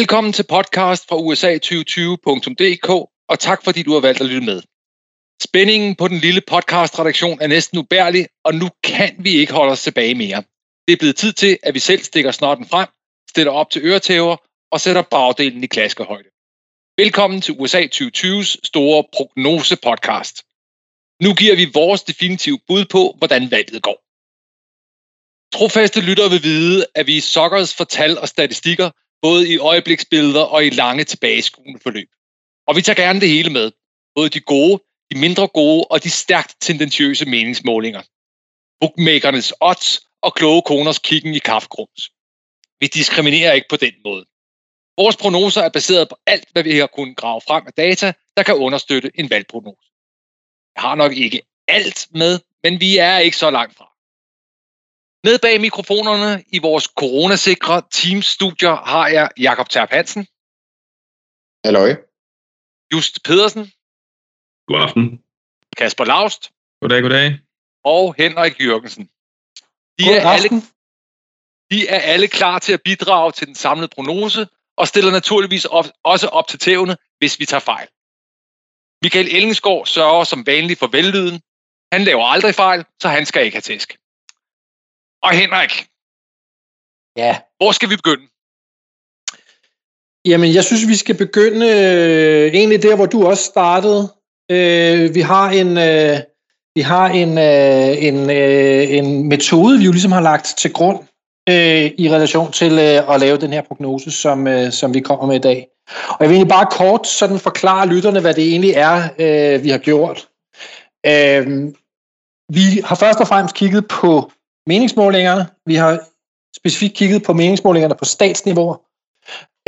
Velkommen til podcast fra USA2020.dk, og tak fordi du har valgt at lytte med. Spændingen på den lille podcast-redaktion er næsten ubærlig, og nu kan vi ikke holde os tilbage mere. Det er blevet tid til, at vi selv stikker snotten frem, stiller op til øretæver og sætter bagdelen i klaskehøjde. Velkommen til USA 2020's store prognose-podcast. Nu giver vi vores definitive bud på, hvordan valget går. Trofaste lyttere vil vide, at vi i Sokkers for tal og statistikker både i øjebliksbilleder og i lange tilbageskuende forløb. Og vi tager gerne det hele med. Både de gode, de mindre gode og de stærkt tendentiøse meningsmålinger. Bookmakernes odds og kloge koners kiggen i kaffegrums. Vi diskriminerer ikke på den måde. Vores prognoser er baseret på alt, hvad vi har kunnet grave frem af data, der kan understøtte en valgprognose. Jeg har nok ikke alt med, men vi er ikke så langt fra. Med bag mikrofonerne i vores coronasikre Teams-studier har jeg Jakob Terp Hansen. Halløj. Just Pedersen. God aften. Kasper Laust. Goddag, goddag. Og Henrik Jørgensen. De God er, alle, aften. de er alle klar til at bidrage til den samlede prognose, og stiller naturligvis op, også op til tævne, hvis vi tager fejl. Michael Ellensgaard sørger som vanligt for vellyden. Han laver aldrig fejl, så han skal ikke have tæsk. Og Henrik, Ja, hvor skal vi begynde? jamen jeg synes, vi skal begynde øh, egentlig der, hvor du også startede. Øh, vi har en, øh, vi har en, øh, en, øh, en metode, vi jo ligesom har lagt til grund øh, i relation til øh, at lave den her prognose, som, øh, som vi kommer med i dag. Og jeg vil egentlig bare kort sådan forklare lytterne, hvad det egentlig er, øh, vi har gjort. Øh, vi har først og fremmest kigget på meningsmålingerne. Vi har specifikt kigget på meningsmålingerne på statsniveau.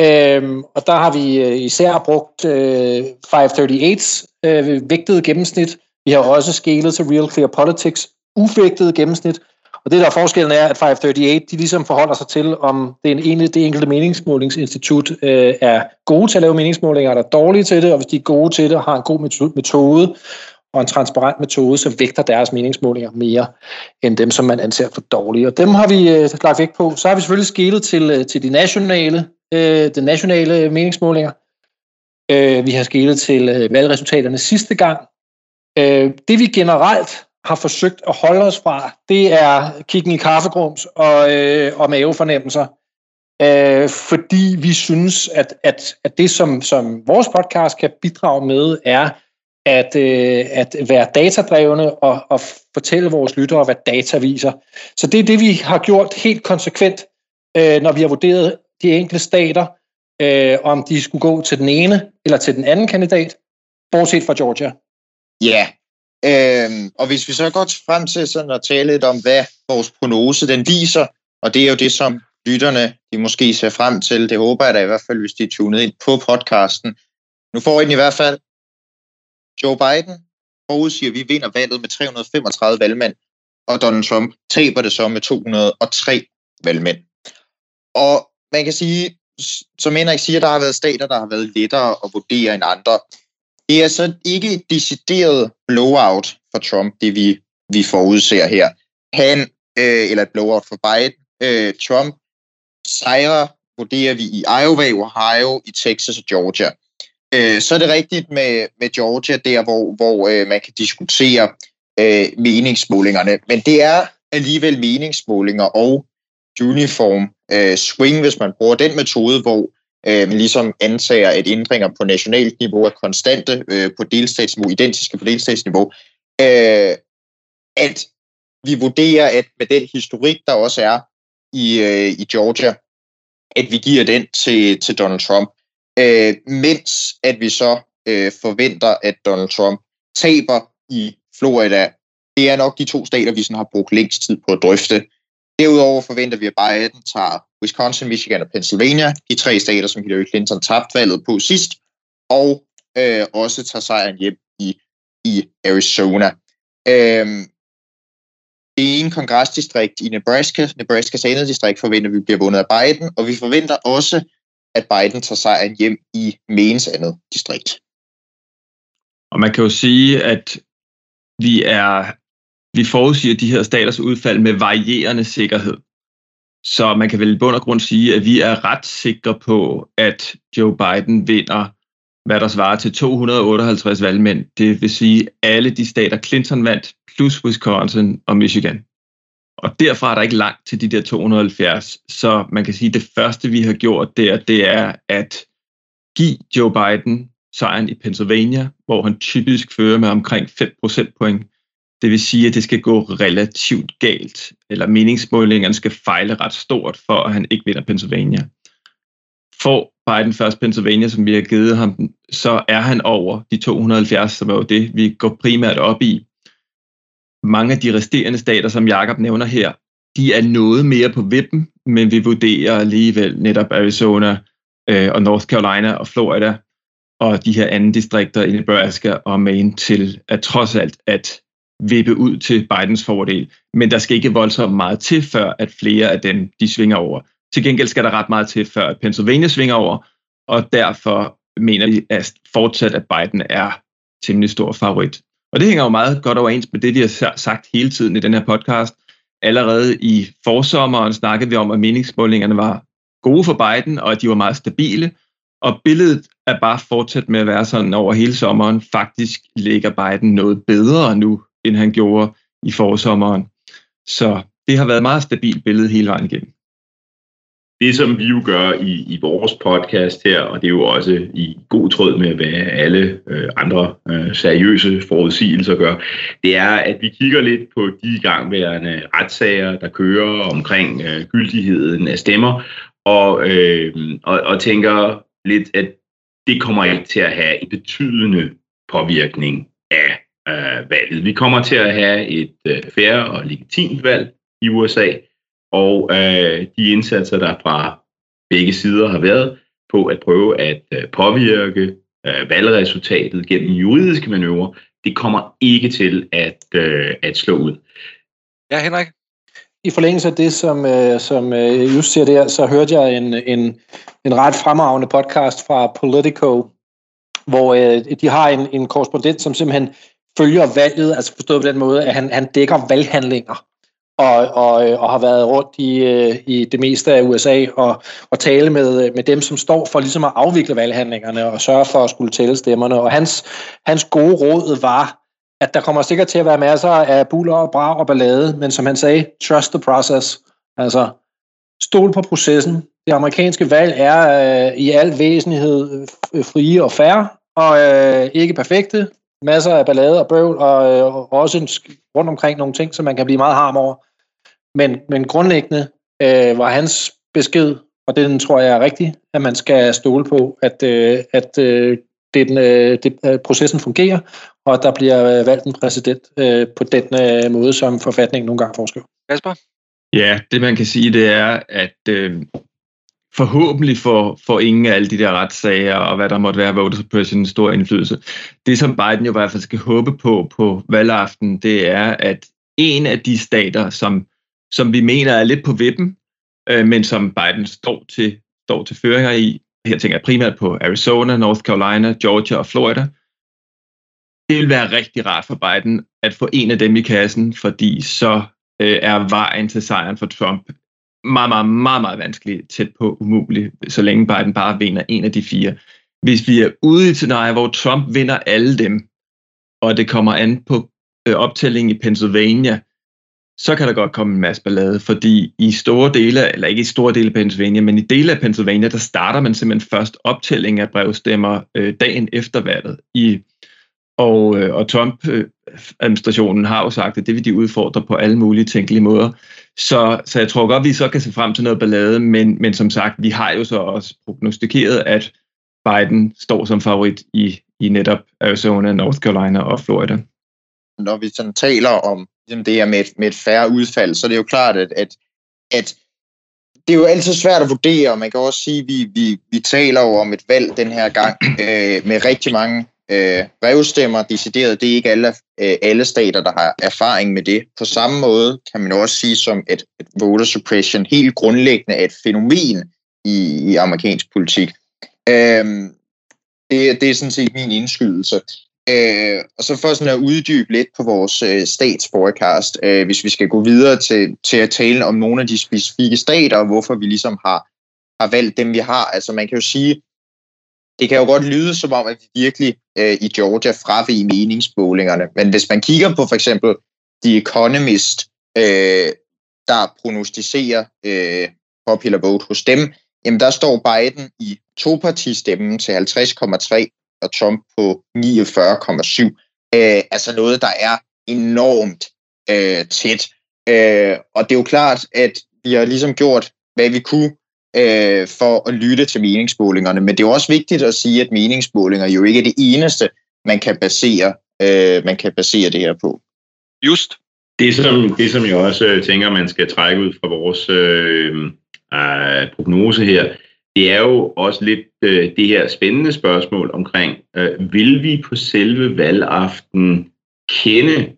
Øhm, og der har vi øh, især brugt øh, 538's øh, vægtede gennemsnit. Vi har også skelet til Real Clear Politics uvægtede gennemsnit. Og det der er forskellen er, at 538 de ligesom forholder sig til, om det, er en, det enkelte meningsmålingsinstitut øh, er gode til at lave meningsmålinger, eller er dårlige til det, og hvis de er gode til det og har en god metode, og en transparent metode, så vægter deres meningsmålinger mere end dem, som man anser for dårlige. Og dem har vi øh, lagt vægt på. Så har vi selvfølgelig skelet til, øh, til de nationale, øh, de nationale meningsmålinger. Øh, vi har skelet til øh, valgresultaterne sidste gang. Øh, det vi generelt har forsøgt at holde os fra, det er kiggen i kaffegrums og, øh, og mavefornemmelser. Øh, fordi vi synes, at, at, at det, som, som vores podcast kan bidrage med, er at, øh, at være datadrevne og, og fortælle vores lyttere, hvad data viser. Så det er det, vi har gjort helt konsekvent, øh, når vi har vurderet de enkelte stater, øh, om de skulle gå til den ene eller til den anden kandidat, bortset fra Georgia. Ja, øhm, og hvis vi så går frem til sådan at tale lidt om, hvad vores prognose den viser, og det er jo det, som lytterne de måske ser frem til, det håber jeg da i hvert fald, hvis de er tunet ind på podcasten. Nu får I den i hvert fald. Joe Biden forudsiger, at vi vinder valget med 335 valgmænd, og Donald Trump taber det så med 203 valgmænd. Og man kan sige, som Henrik siger, der har været stater, der har været lettere at vurdere end andre. Det er så ikke et decideret blowout for Trump, det vi, vi forudser her. Han, øh, eller et blowout for Biden, øh, Trump sejrer vurderer vi i Iowa, Ohio, i Texas og Georgia. Øh, så er det rigtigt med, med Georgia, der hvor, hvor øh, man kan diskutere øh, meningsmålingerne. Men det er alligevel meningsmålinger og uniform øh, swing, hvis man bruger den metode, hvor øh, man ligesom antager, at ændringer på nationalt niveau er konstante øh, på delstatsniveau, identiske på delstatsniveau. Øh, at vi vurderer, at med den historik, der også er i, øh, i Georgia, at vi giver den til, til Donald Trump. Øh, mens at vi så øh, forventer, at Donald Trump taber i Florida. Det er nok de to stater, vi sådan har brugt længst tid på at drøfte. Derudover forventer vi, at Biden tager Wisconsin, Michigan og Pennsylvania, de tre stater, som Hillary Clinton tabte valget på sidst, og øh, også tager sejren hjem i, i Arizona. Øhm, det ene kongresdistrikt i Nebraska, Nebraska andet distrikt, forventer vi bliver vundet af Biden, og vi forventer også, at Biden tager sejren hjem i Maines andet distrikt. Og man kan jo sige, at vi er vi forudsiger de her staters udfald med varierende sikkerhed. Så man kan vel i bund og grund sige, at vi er ret sikre på, at Joe Biden vinder, hvad der svarer til 258 valgmænd. Det vil sige alle de stater, Clinton vandt, plus Wisconsin og Michigan. Og derfra er der ikke langt til de der 270. Så man kan sige, at det første, vi har gjort der, det er at give Joe Biden sejren i Pennsylvania, hvor han typisk fører med omkring 5 procentpoint. Det vil sige, at det skal gå relativt galt, eller meningsmålingerne skal fejle ret stort, for at han ikke vinder Pennsylvania. Får Biden først Pennsylvania, som vi har givet ham, så er han over de 270, som er jo det, vi går primært op i. Mange af de resterende stater, som Jakob nævner her, de er noget mere på vippen, men vi vurderer alligevel netop Arizona øh, og North Carolina og Florida og de her andre distrikter i Nebraska og Maine til at trods alt at vippe ud til Bidens fordel. Men der skal ikke voldsomt meget til, før at flere af dem de svinger over. Til gengæld skal der ret meget til, før at Pennsylvania svinger over, og derfor mener vi at fortsat, at Biden er temmelig stor favorit. Og det hænger jo meget godt overens med det, vi har sagt hele tiden i den her podcast. Allerede i forsommeren snakkede vi om, at meningsmålingerne var gode for Biden, og at de var meget stabile. Og billedet er bare fortsat med at være sådan over hele sommeren. Faktisk ligger Biden noget bedre nu, end han gjorde i forsommeren. Så det har været et meget stabilt billede hele vejen igennem. Det, som vi jo gør i, i vores podcast her, og det er jo også i god tråd med, hvad alle øh, andre øh, seriøse forudsigelser gør, det er, at vi kigger lidt på de gangværende retssager, der kører omkring øh, gyldigheden af stemmer, og, øh, og, og tænker lidt, at det kommer ikke til at have en betydende påvirkning af øh, valget. Vi kommer til at have et øh, færre og legitimt valg i USA, og øh, de indsatser, der fra begge sider har været på at prøve at øh, påvirke øh, valgresultatet gennem juridiske manøvrer, det kommer ikke til at, øh, at slå ud. Ja, Henrik? I forlængelse af det, som, øh, som øh, just siger der, så hørte jeg en, en, en ret fremragende podcast fra Politico, hvor øh, de har en, en korrespondent, som simpelthen følger valget, altså forstået på den måde, at han, han dækker valghandlinger og, og, øh, og har været rundt i, øh, i det meste af USA og, og tale med, øh, med dem, som står for ligesom at afvikle valghandlingerne og sørge for at skulle tælle stemmerne. Og hans, hans gode råd var, at der kommer sikkert til at være masser af buller og brag og ballade, men som han sagde, trust the process. Altså, stol på processen. Det amerikanske valg er øh, i al væsentlighed frie og færre, og øh, ikke perfekte. Masser af ballade og bøvl, og, øh, og også en, rundt omkring nogle ting, som man kan blive meget harm over. Men, men grundlæggende øh, var hans besked, og den tror jeg er rigtig, at man skal stole på, at, øh, at øh, den, øh, det, øh, processen fungerer, og at der bliver øh, valgt en præsident øh, på den øh, måde, som forfatningen nogle gange foreskriver. Kasper? Ja, det man kan sige, det er, at øh, forhåbentlig for, for ingen af alle de der retssager og hvad der måtte være voter suppression stor indflydelse. Det som Biden jo i hvert fald skal håbe på på valgaften, det er, at en af de stater, som, som vi mener er lidt på vippen, øh, men som Biden står til, står til føringer i, her tænker jeg primært på Arizona, North Carolina, Georgia og Florida, det vil være rigtig rart for Biden at få en af dem i kassen, fordi så øh, er vejen til sejren for Trump meget, meget, meget, meget vanskelig, tæt på umulig, så længe Biden bare vinder en af de fire. Hvis vi er ude i et scenarie, hvor Trump vinder alle dem, og det kommer an på øh, optællingen i Pennsylvania, så kan der godt komme en masse ballade, fordi i store dele, eller ikke i store dele af Pennsylvania, men i dele af Pennsylvania, der starter man simpelthen først optælling af brevstemmer øh, dagen efter valget. I, og, øh, og Trump-administrationen øh, har jo sagt, at det vil de udfordre på alle mulige tænkelige måder. Så, så jeg tror godt, vi så kan se frem til noget ballade, men, men som sagt, vi har jo så også prognostikeret, at Biden står som favorit i, i netop Arizona, North Carolina og Florida. Når vi sådan taler om ligesom det her med et, med et færre udfald, så er det jo klart, at, at, at det er jo altid svært at vurdere, og man kan også sige, at vi, vi, vi taler jo om et valg den her gang øh, med rigtig mange øh, brevstemmer decideret. Det er ikke alle, øh, alle stater, der har erfaring med det. På samme måde kan man også sige som et, at voter suppression helt grundlæggende er et fænomen i, i amerikansk politik. Øh, det, det er sådan set min indskydelse. Øh, og så for sådan at uddybe lidt på vores øh, statsforecast, øh, hvis vi skal gå videre til, til at tale om nogle af de specifikke stater, og hvorfor vi ligesom har, har valgt dem, vi har. Altså man kan jo sige, det kan jo godt lyde som om, at vi virkelig øh, i Georgia fravige meningsmålingerne. Men hvis man kigger på for eksempel The Economist, øh, der prognostiserer øh, popular vote hos dem, jamen der står Biden i topartistemmen til 50,3 og Trump på 49,7. Øh, altså noget, der er enormt øh, tæt. Øh, og det er jo klart, at vi har ligesom gjort, hvad vi kunne øh, for at lytte til meningsmålingerne. Men det er jo også vigtigt at sige, at meningsmålinger jo ikke er det eneste, man kan basere, øh, man kan basere det her på. Just. Det som, det, som jeg også øh, tænker, man skal trække ud fra vores øh, øh, prognose her, det er jo også lidt øh, det her spændende spørgsmål omkring, øh, vil vi på selve valgaften kende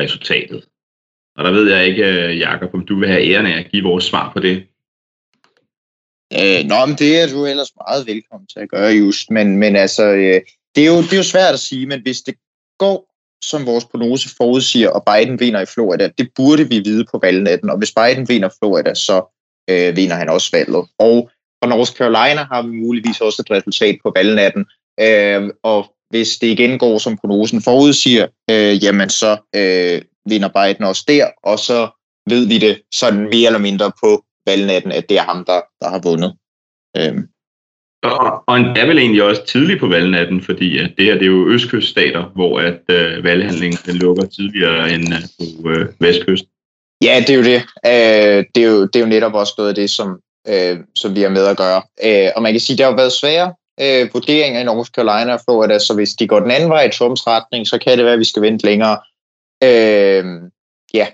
resultatet? Og der ved jeg ikke, øh, Jakob, om du vil have æren af at give vores svar på det. Øh, nå, men det er du ellers meget velkommen til at gøre, just. Men, men altså, øh, det, er jo, det er jo svært at sige, men hvis det går, som vores prognose forudsiger, og Biden vinder i Florida, det burde vi vide på valgnatten. Og hvis Biden vinder Florida, så øh, vinder han også valget. Og fra North Carolina har vi muligvis også et resultat på valgnatten. Øh, og hvis det igen går, som prognosen forudsiger, øh, jamen så øh, vinder Biden også der, og så ved vi det sådan mere eller mindre på valgnatten, at det er ham, der, der har vundet. Øhm. Og, og er vel egentlig også tidligt på valgnatten, fordi at det her det er jo østkyststater, hvor at øh, valghandlingen den lukker tidligere end øh, på øh, vestkysten. Ja, det er jo det. Øh, det, er jo, det er jo netop også noget af det, som, øh, som vi har med at gøre. Øh, og man kan sige, at det har jo været svære øh, vurderinger i North Carolina og Florida, så hvis de går den anden vej i Trumps retning, så kan det være, at vi skal vente længere. Øh, ja,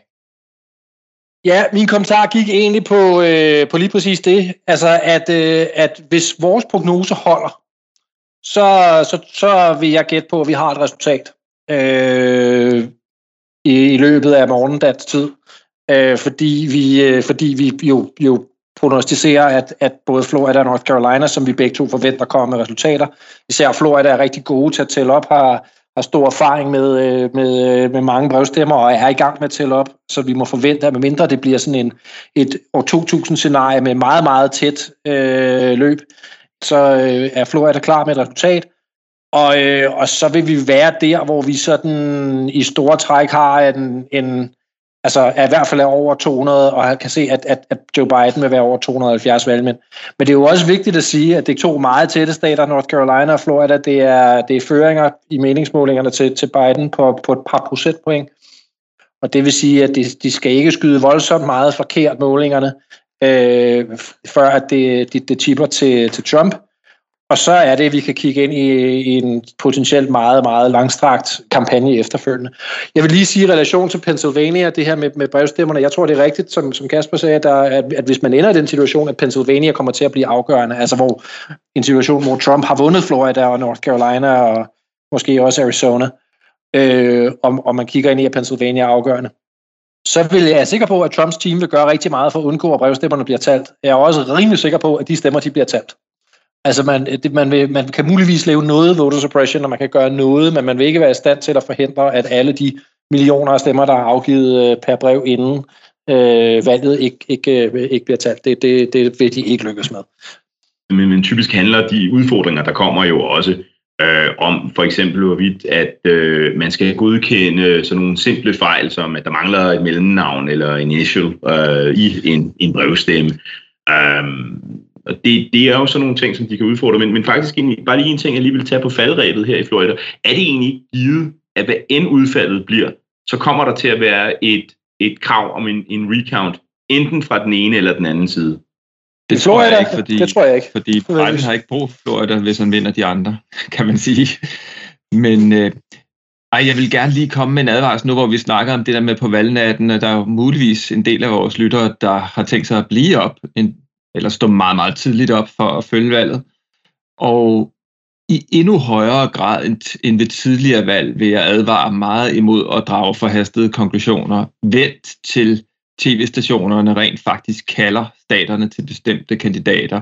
Ja, min kommentar gik egentlig på, øh, på lige præcis det. Altså, at, øh, at hvis vores prognose holder, så, så, så vil jeg gætte på, at vi har et resultat øh, i, i løbet af morgendags tid. Øh, fordi, vi, øh, fordi vi jo, jo prognostiserer, at, at både Florida og North Carolina, som vi begge to forventer kommer med resultater, især Florida er rigtig gode til at tælle op, har, har stor erfaring med, øh, med, øh, med mange brevstemmer og er i gang med at tælle op, så vi må forvente, at medmindre det bliver sådan en, et år 2000-scenarie med meget, meget tæt øh, løb, så øh, er Florida klar med et resultat, og, øh, og så vil vi være der, hvor vi sådan i store træk har en, en altså er i hvert fald er over 200, og han kan se, at, at, at Joe Biden vil være over 270 valgmænd. Men det er jo også vigtigt at sige, at det er to meget tætte stater, North Carolina og Florida. Det er, det er føringer i meningsmålingerne til, til Biden på, på et par procentpoint. Og det vil sige, at de, de skal ikke skyde voldsomt meget forkert målingerne, øh, før at det, det, det tipper til, til Trump. Og så er det, at vi kan kigge ind i, i en potentielt meget, meget langstrakt kampagne efterfølgende. Jeg vil lige sige i relation til Pennsylvania, det her med, med brevstemmerne. Jeg tror, det er rigtigt, som, som Kasper sagde, at, der, at, at hvis man ender i den situation, at Pennsylvania kommer til at blive afgørende, altså hvor en situation, hvor Trump har vundet Florida og North Carolina og måske også Arizona, øh, og, og man kigger ind i, at Pennsylvania er afgørende, så vil jeg er sikker på, at Trumps team vil gøre rigtig meget for at undgå, at brevstemmerne bliver talt. Jeg er også rimelig sikker på, at de stemmer de bliver talt. Altså man, det, man, vil, man kan muligvis lave noget voter suppression, og man kan gøre noget, men man vil ikke være i stand til at forhindre, at alle de millioner af stemmer, der er afgivet øh, per brev inden øh, valget, ikke, ikke, øh, ikke bliver talt. Det, det, det vil de ikke lykkes med. Men, men typisk handler de udfordringer, der kommer jo også øh, om for eksempel hvorvidt, at øh, man skal godkende sådan nogle simple fejl, som at der mangler et mellemnavn eller initial øh, i en, en brevstemme. Øh, og det, det er jo sådan nogle ting, som de kan udfordre. Men, men faktisk egentlig, bare lige en ting, jeg lige vil tage på faldrebet her i Florida. Er det egentlig givet, at hvad end udfaldet bliver, så kommer der til at være et, et krav om en, en recount, enten fra den ene eller den anden side? Det, det tror jeg, jeg ikke, fordi, det tror jeg ikke. Fordi Biden har ikke brug for Florida, hvis han vinder de andre, kan man sige. Men øh, ej, jeg vil gerne lige komme med en advarsel nu, hvor vi snakker om det der med på valgnatten. Der er jo muligvis en del af vores lyttere, der har tænkt sig at blive op en eller stå meget, meget tidligt op for at følge valget. Og i endnu højere grad end ved tidligere valg vil jeg advare meget imod at drage forhastede konklusioner. Vent til tv-stationerne rent faktisk kalder staterne til bestemte kandidater.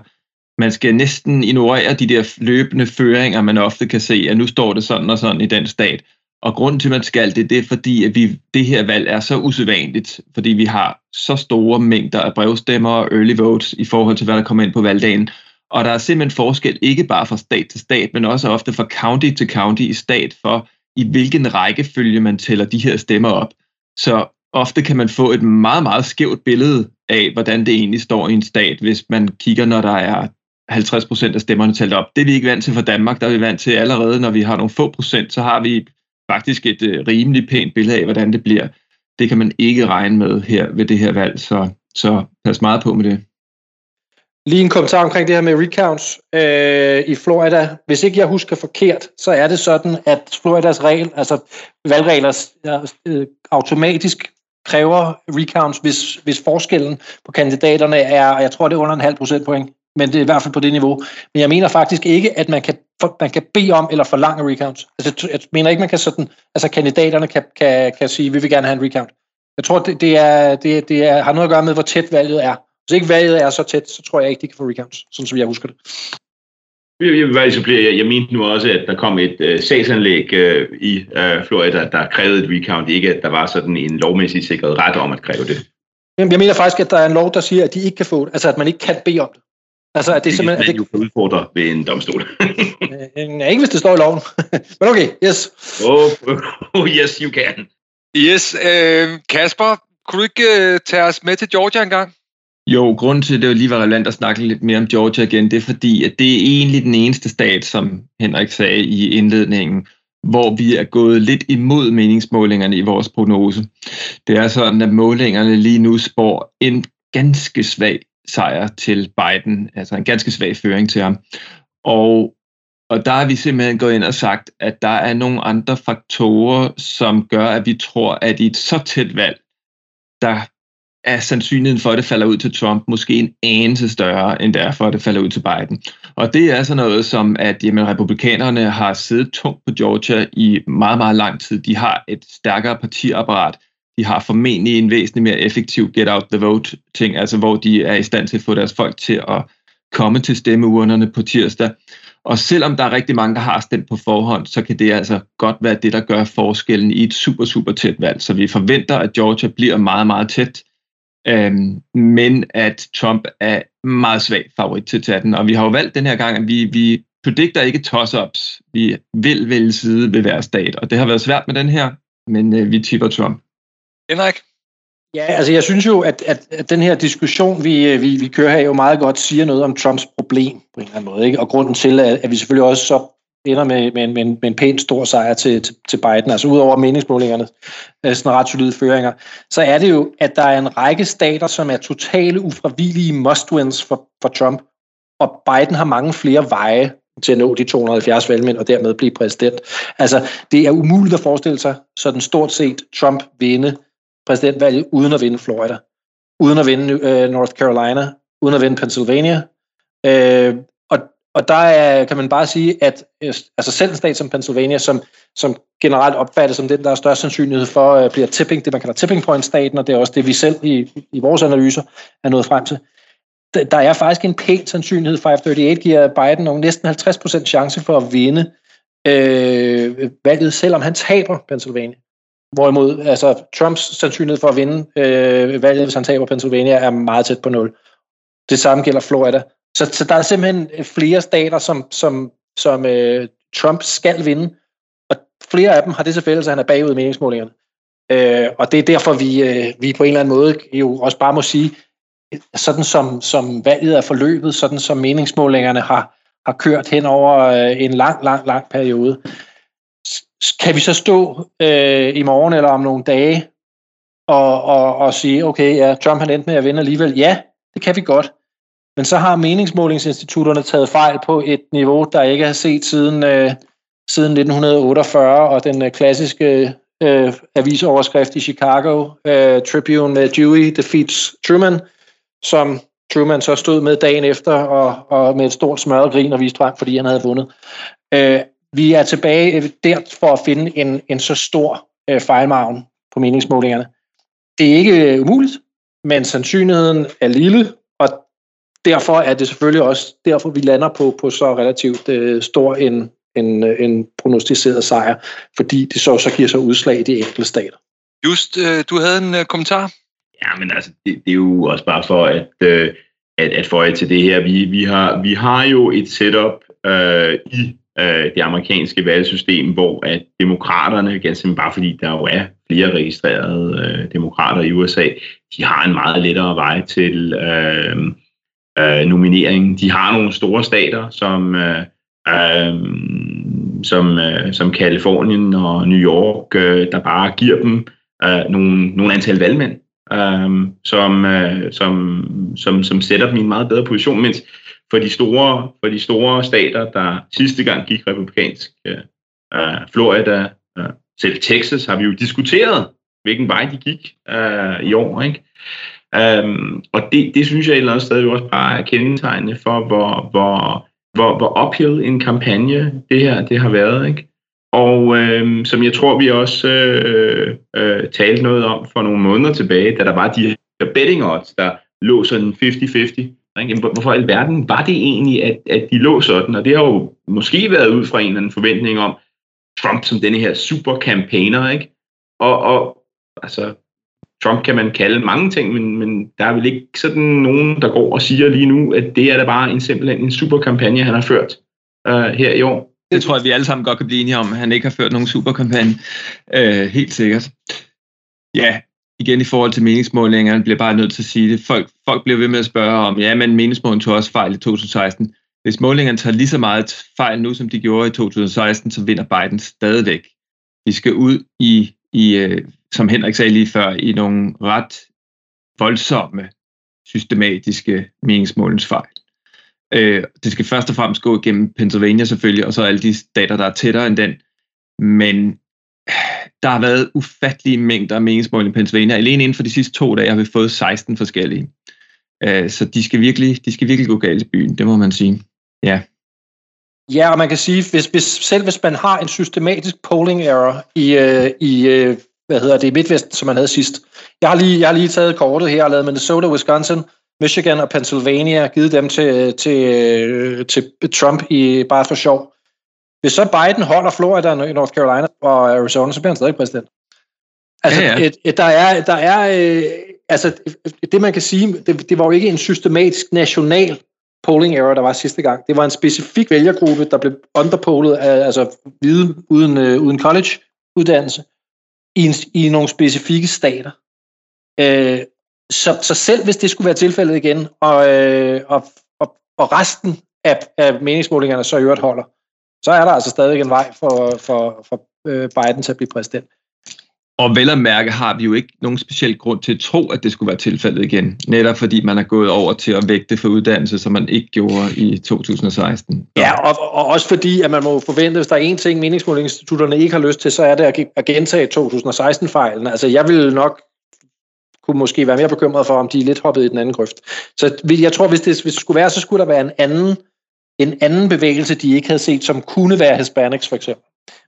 man skal næsten ignorere de der løbende føringer, man ofte kan se, at nu står det sådan og sådan i den stat. Og grunden til, at man skal det, det er fordi, at vi, det her valg er så usædvanligt, fordi vi har så store mængder af brevstemmer og early votes i forhold til, hvad der kommer ind på valgdagen. Og der er simpelthen forskel, ikke bare fra stat til stat, men også ofte fra county til county i stat, for i hvilken rækkefølge man tæller de her stemmer op. Så ofte kan man få et meget, meget skævt billede af, hvordan det egentlig står i en stat, hvis man kigger, når der er 50 procent af stemmerne talt op. Det er vi ikke vant til fra Danmark, der er vi vant til allerede, når vi har nogle få procent, så har vi faktisk et øh, rimelig pænt billede af, hvordan det bliver. Det kan man ikke regne med her ved det her valg, så, så pas meget på med det. Lige en kommentar omkring det her med recounts øh, i Florida. Hvis ikke jeg husker forkert, så er det sådan, at Floridas regel, altså valgregler øh, automatisk kræver recounts, hvis, hvis forskellen på kandidaterne er, jeg tror det er under en halv procentpoint, men det er i hvert fald på det niveau. Men jeg mener faktisk ikke, at man kan, for, man kan bede om eller forlange recounts. Altså, jeg mener ikke, man kan sådan, altså kandidaterne kan, kan, kan sige, vi vil gerne have en recount. Jeg tror, det, det, er, det, det er, har noget at gøre med, hvor tæt valget er. Hvis ikke valget er så tæt, så tror jeg ikke, de kan få recounts, sådan som jeg husker det. Jeg vil bare supplere. Jeg, jeg mente nu også, at der kom et øh, sagsanlæg øh, i øh, Florida, der krævede et recount. Ikke at der var sådan en lovmæssigt sikret ret om at kræve det. Jeg mener faktisk, at der er en lov, der siger, at de ikke kan få det. Altså, at man ikke kan bede om det. Altså, at det, det simpelthen... kan man jo udfordre ved en domstol. ja, ikke hvis det står i loven. Men okay, yes. Oh, oh yes, you can. Yes, øh, Kasper, kunne du ikke øh, tage os med til Georgia en gang? Jo, grunden til, at det lige var relevant at snakke lidt mere om Georgia igen, det er fordi, at det er egentlig den eneste stat, som Henrik sagde i indledningen, hvor vi er gået lidt imod meningsmålingerne i vores prognose. Det er sådan, at målingerne lige nu spår en ganske svag sejr til Biden, altså en ganske svag føring til ham. Og, og der har vi simpelthen gået ind og sagt, at der er nogle andre faktorer, som gør, at vi tror, at i et så tæt valg, der er sandsynligheden for, at det falder ud til Trump måske en anelse større, end det er for, at det falder ud til Biden. Og det er sådan noget som, at jamen, republikanerne har siddet tungt på Georgia i meget, meget lang tid. De har et stærkere partiapparat. De har formentlig en væsentlig mere effektiv get out the vote ting, altså hvor de er i stand til at få deres folk til at komme til stemmeurnerne på tirsdag. Og selvom der er rigtig mange, der har stemt på forhånd, så kan det altså godt være det, der gør forskellen i et super, super tæt valg. Så vi forventer, at Georgia bliver meget, meget tæt. Øhm, men at Trump er meget svag favorit til at den. Og vi har jo valgt den her gang, at vi, vi predikter ikke toss-ups. Vi vil vælge side ved hver stat, og det har været svært med den her, men øh, vi tipper Trump. Henrik? Ja, altså jeg synes jo, at, at, at den her diskussion, vi, vi, vi kører her, jo meget godt siger noget om Trumps problem på en eller anden måde. Ikke? Og grunden til, at, at vi selvfølgelig også så ender med, med, med, en, med en pænt stor sejr til, til, til Biden, altså udover meningsmålingerne, øh, sådan ret solide føringer, så er det jo, at der er en række stater, som er totale ufravillige must-wins for, for Trump, og Biden har mange flere veje til at nå de 270 valgmænd og dermed blive præsident. Altså, det er umuligt at forestille sig sådan stort set Trump vinde præsidentvalget uden at vinde Florida, uden at vinde øh, North Carolina, uden at vinde Pennsylvania. Øh, og, og der er, kan man bare sige, at øh, altså selv en stat som Pennsylvania, som, som generelt opfattes som den, der er størst sandsynlighed for øh, bliver tipping, det man kalder tipping point-staten, og det er også det, vi selv i, i vores analyser er nået frem til. Der er faktisk en pæn sandsynlighed, 538 giver Biden nogle næsten 50% chance for at vinde øh, valget, selvom han taber Pennsylvania. Hvorimod altså, Trumps sandsynlighed for at vinde øh, valget, hvis han taber Pennsylvania, er meget tæt på nul. Det samme gælder Florida. Så, så der er simpelthen øh, flere stater, som, som, som øh, Trump skal vinde, og flere af dem har det til fælles, at han er bagud i meningsmålingerne. Øh, og det er derfor, vi, øh, vi på en eller anden måde jo også bare må sige, sådan som, som valget er forløbet, sådan som meningsmålingerne har, har kørt hen over øh, en lang, lang, lang periode, kan vi så stå øh, i morgen eller om nogle dage og, og, og sige, okay, ja, Trump han endte med at vinde alligevel? Ja, det kan vi godt. Men så har meningsmålingsinstitutterne taget fejl på et niveau, der ikke er set siden, øh, siden 1948, og den øh, klassiske øh, avisoverskrift i Chicago, øh, Tribune med Dewey defeats Truman, som Truman så stod med dagen efter og, og med et stort smørregrin og viste frem, fordi han havde vundet. Øh, vi er tilbage øh, der for at finde en, en så stor øh, fejlmargen på meningsmålingerne. Det er ikke øh, umuligt, men sandsynligheden er lille, og derfor er det selvfølgelig også derfor, vi lander på, på så relativt øh, stor en, en, en prognostiseret sejr, fordi det så, så giver sig udslag i de enkelte stater. Just, øh, du havde en øh, kommentar? Ja, men altså, det, det er jo også bare for at, øh, at, at få til det her. Vi, vi, har, vi har jo et setup øh, i øh, det amerikanske valgsystem, hvor at demokraterne, ganske bare fordi der jo er flere registrerede øh, demokrater i USA, de har en meget lettere vej til øh, øh, nominering. De har nogle store stater, som, øh, øh, som, øh, som Kalifornien og New York, øh, der bare giver dem øh, nogle, nogle antal valgmænd, øh, som, øh, som, som, som sætter dem i en meget bedre position, mens for de store, for de store stater, der sidste gang gik republikansk, øh, øh, Florida, øh, selv Texas, har vi jo diskuteret, hvilken vej de gik øh, i år. Ikke? Um, og det, det synes jeg et eller andet sted også bare er kendetegnende for, hvor, hvor, hvor, hvor uphill en kampagne det her det har været. Ikke? Og øh, som jeg tror, vi også øh, øh, talte noget om for nogle måneder tilbage, da der var de her betting odds, der lå sådan 50-50 ikke? Hvorfor i alverden var det egentlig, at, at de lå sådan? Og det har jo måske været ud fra en eller anden forventning om Trump som denne her super campaigner, ikke? Og, og altså, Trump kan man kalde mange ting, men, men der er vel ikke sådan nogen, der går og siger lige nu, at det er da bare en simpelthen en super kampagne, han har ført øh, her i år. Det tror jeg, vi alle sammen godt kan blive enige om, at han ikke har ført nogen superkampagne. Øh, helt sikkert. Ja, igen i forhold til meningsmålingerne, bliver bare nødt til at sige det. Folk, folk bliver ved med at spørge om, ja, men meningsmålingen tog også fejl i 2016. Hvis målingerne tager lige så meget fejl nu, som de gjorde i 2016, så vinder Biden stadigvæk. Vi skal ud i, i øh, som Henrik sagde lige før, i nogle ret voldsomme, systematiske meningsmålingsfejl. Øh, det skal først og fremmest gå igennem Pennsylvania selvfølgelig, og så alle de stater, der er tættere end den. Men der har været ufattelige mængder af meningsmål i Pennsylvania. Alene inden for de sidste to dage har vi fået 16 forskellige. Øh, så de skal, virkelig, de skal virkelig gå galt i byen, det må man sige. Ja. Ja, og man kan sige, hvis, hvis, selv hvis man har en systematisk polling error i, øh, i øh, hvad hedder det, i Midtvesten, som man havde sidst. Jeg har lige, jeg har lige taget kortet her og lavet Minnesota, Wisconsin, Michigan og Pennsylvania, givet dem til, til, øh, til Trump i bare for sjov. Hvis så Biden holder Florida, North Carolina og Arizona, så bliver han stadig præsident. Altså, ja, ja. Et, et, der er, der er øh, altså, det man kan sige, det, det var jo ikke en systematisk national polling error, der var sidste gang. Det var en specifik vælgergruppe, der blev underpollet af altså hvide uden, øh, uden college-uddannelse i, en, i nogle specifikke stater. Øh, så, så selv hvis det skulle være tilfældet igen, og, øh, og, og, og resten af, af meningsmålingerne så i øvrigt holder, så er der altså stadig en vej for, for, for øh, Biden til at blive præsident. Og vel at mærke har vi jo ikke nogen speciel grund til at tro, at det skulle være tilfældet igen. Netop fordi man er gået over til at vægte for uddannelse, som man ikke gjorde i 2016. Så. Ja, og, og også fordi, at man må forvente, hvis der er en ting, meningsmålingsinstitutterne ikke har lyst til, så er det at gentage 2016-fejlen. Altså jeg vil nok kunne måske være mere bekymret for, om de er lidt hoppet i den anden grøft. Så jeg tror, hvis det, hvis det skulle være, så skulle der være en anden en anden bevægelse, de ikke havde set, som kunne være Hispanics for eksempel.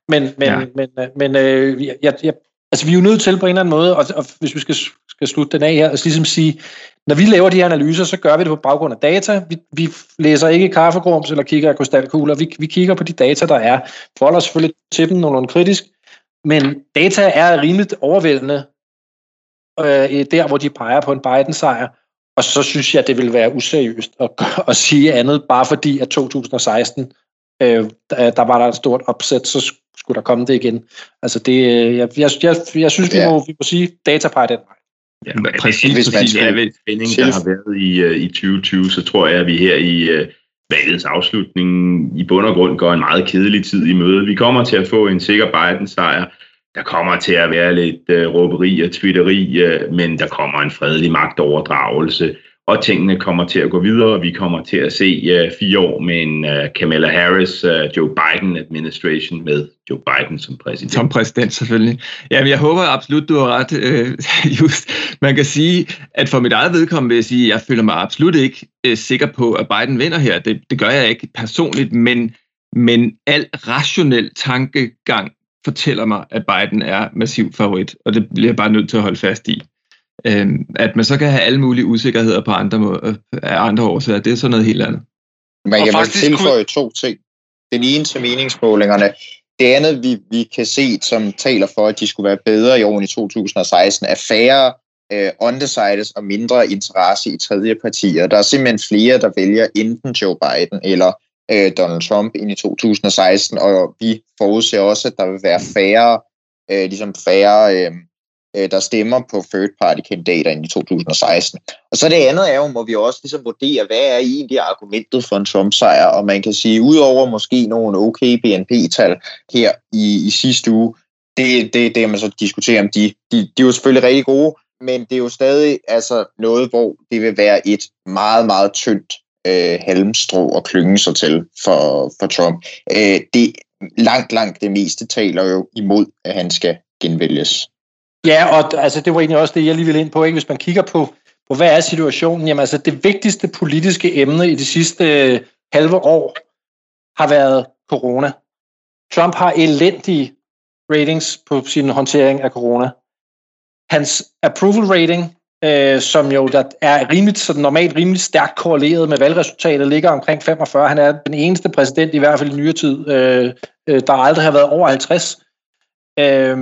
Men, men, ja. men, men øh, jeg, jeg, altså, vi er jo nødt til på en eller anden måde, og, og hvis vi skal, skal slutte den af her, altså ligesom sige, når vi laver de her analyser, så gør vi det på baggrund af data. Vi, vi læser ikke kaffegrums eller kigger af krystalkugler. Vi, vi kigger på de data, der er. Forholder selvfølgelig til dem nogenlunde kritisk, men data er rimeligt overvældende øh, der, hvor de peger på en Biden-sejr. Og så synes jeg, det vil være useriøst at, at sige andet, bare fordi at 2016, øh, der var der et stort opsæt, så skulle der komme det igen. Altså det, øh, jeg, jeg, jeg, jeg synes, vi, ja. må, vi må sige, data peger den vej. Ja, præcis, hvis man skal ja, spænding, der har været i, uh, i 2020, så tror jeg, at vi her i uh, valgets afslutning i bund og grund går en meget kedelig tid i møde. Vi kommer til at få en sikker Biden-sejr. Der kommer til at være lidt øh, råberi og twitteri, øh, men der kommer en fredelig magtoverdragelse, og tingene kommer til at gå videre. og Vi kommer til at se øh, fire år med en øh, Kamala Harris, øh, Joe Biden administration med Joe Biden som præsident. Som præsident selvfølgelig. Jamen, jeg håber absolut, du har ret, øh, just. Man kan sige, at for mit eget vedkommende vil jeg sige, at jeg føler mig absolut ikke øh, sikker på, at Biden vinder her. Det, det gør jeg ikke personligt, men, men al rationel tankegang fortæller mig, at Biden er massiv favorit, og det bliver jeg bare nødt til at holde fast i. Øh, at man så kan have alle mulige usikkerheder på andre, må- af andre årsager, det er så noget helt andet. Man kan faktisk tilføje to ting. Den ene til meningsmålingerne. Det andet, vi, vi kan se, som taler for, at de skulle være bedre i årene i 2016, er færre øh, undecideds og mindre interesse i tredje partier. Der er simpelthen flere, der vælger enten Joe Biden eller øh, Donald Trump ind i 2016, og vi forudser også, at der vil være færre, øh, ligesom færre øh, øh der stemmer på third-party-kandidater ind i 2016. Og så det andet er jo, må vi også ligesom vurdere, hvad er egentlig argumentet for en Trump-sejr, og man kan sige, udover måske nogle okay BNP-tal her i, i sidste uge, det, det, det man så diskuterer om, de, de, de er jo selvfølgelig rigtig gode, men det er jo stadig altså noget, hvor det vil være et meget, meget tyndt øh, halmstrå og klynge sig til for, for Trump. Øh, det langt, langt det meste taler jo imod, at han skal genvælges. Ja, og altså, det var egentlig også det, jeg lige ville ind på. Ikke? Hvis man kigger på, på, hvad er situationen? Jamen altså, det vigtigste politiske emne i de sidste øh, halve år har været corona. Trump har elendige ratings på sin håndtering af corona. Hans approval rating, øh, som jo der er rimeligt, så normalt rimelig stærkt korreleret med valgresultatet, ligger omkring 45. Han er den eneste præsident, i hvert fald i nyere tid, øh, øh, der aldrig har været over 50 øh,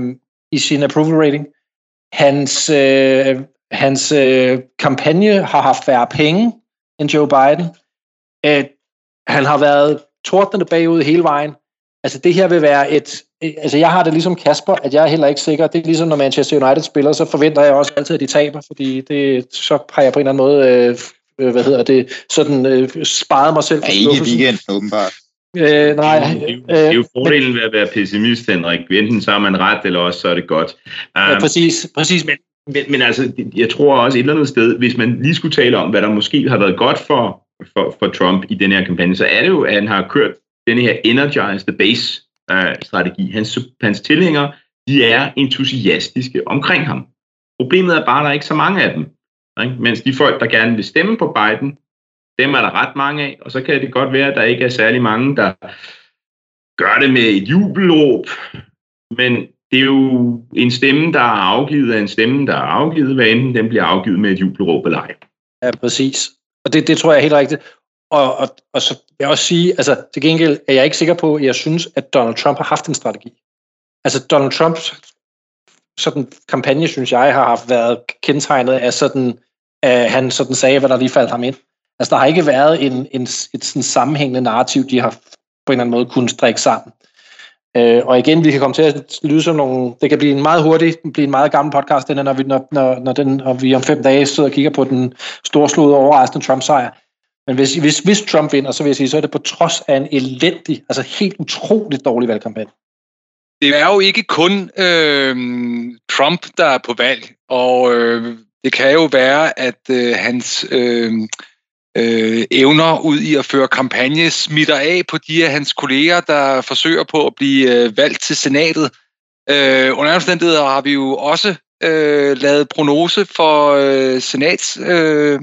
i sin approval rating. Hans, øh, hans øh, kampagne har haft færre penge end Joe Biden. Øh, han har været tordnende bagud hele vejen. Altså det her vil være et... Altså jeg har det ligesom Kasper, at jeg er heller ikke sikker. Det er ligesom når Manchester United spiller, så forventer jeg også altid, at de taber, fordi det, så har jeg på en eller anden måde, øh, øh, hvad hedder det, sådan øh, sparet mig selv. Ja, ikke i weekenden, åbenbart. Øh, nej. Det er, jo, det er jo fordelen ved at være pessimist, Henrik. Enten så er man ret, eller også så er det godt. Um, Ja, præcis, præcis. Men, men, men altså, jeg tror også et eller andet sted, hvis man lige skulle tale om, hvad der måske har været godt for, for, for Trump i den her kampagne, så er det jo, at han har kørt den her Energize the Base uh, strategi. Hans, hans tilhængere, de er entusiastiske omkring ham. Problemet er bare, at der er ikke så mange af dem. Ikke? Mens de folk, der gerne vil stemme på Biden, dem er der ret mange af, og så kan det godt være, at der ikke er særlig mange, der gør det med et jubelråb, men det er jo en stemme, der er afgivet af en stemme, der er afgivet, hvad enten den bliver afgivet med et jubelråb eller ej. Ja, præcis. Og det, det tror jeg er helt rigtigt. Og, og, og så vil jeg også sige, altså til gengæld er jeg ikke sikker på, at jeg synes, at Donald Trump har haft en strategi. Altså Donald Trumps sådan kampagne, synes jeg, har haft været kendetegnet af sådan, at han sådan sagde, hvad der lige faldt ham ind. Altså, der har ikke været en, en, et sådan sammenhængende narrativ, de har på en eller anden måde kunnet strikke sammen. Øh, og igen, vi kan komme til at lyde som nogle... Det kan blive en meget hurtig, blive en meget gammel podcast, den, når, vi, når, når, når, den, og vi om fem dage sidder og kigger på den storslåede overraskende Trump-sejr. Men hvis, hvis, hvis Trump vinder, så vil jeg sige, så er det på trods af en elendig, altså helt utroligt dårlig valgkampagne. Det er jo ikke kun øh, Trump, der er på valg, og øh, det kan jo være, at øh, hans øh, øh, evner ud i at føre kampagne smitter af på de af hans kolleger, der forsøger på at blive øh, valgt til senatet. Øh, under omstændigheder har vi jo også øh, lavet prognose for øh, senats, øh,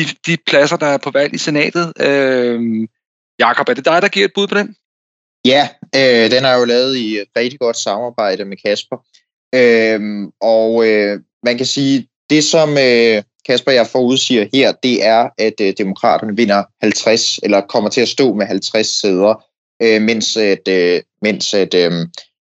de, de pladser, der er på valg i senatet. Øh, Jakob, er det dig, der giver et bud på den? Ja, øh, den er jo lavet i rigtig godt samarbejde med Kasper. Øh, og øh, man kan sige, det som øh, Kasper jeg forudsiger her, det er, at øh, demokraterne vinder 50, eller kommer til at stå med 50 sæder, øh, mens at, øh, mens at øh,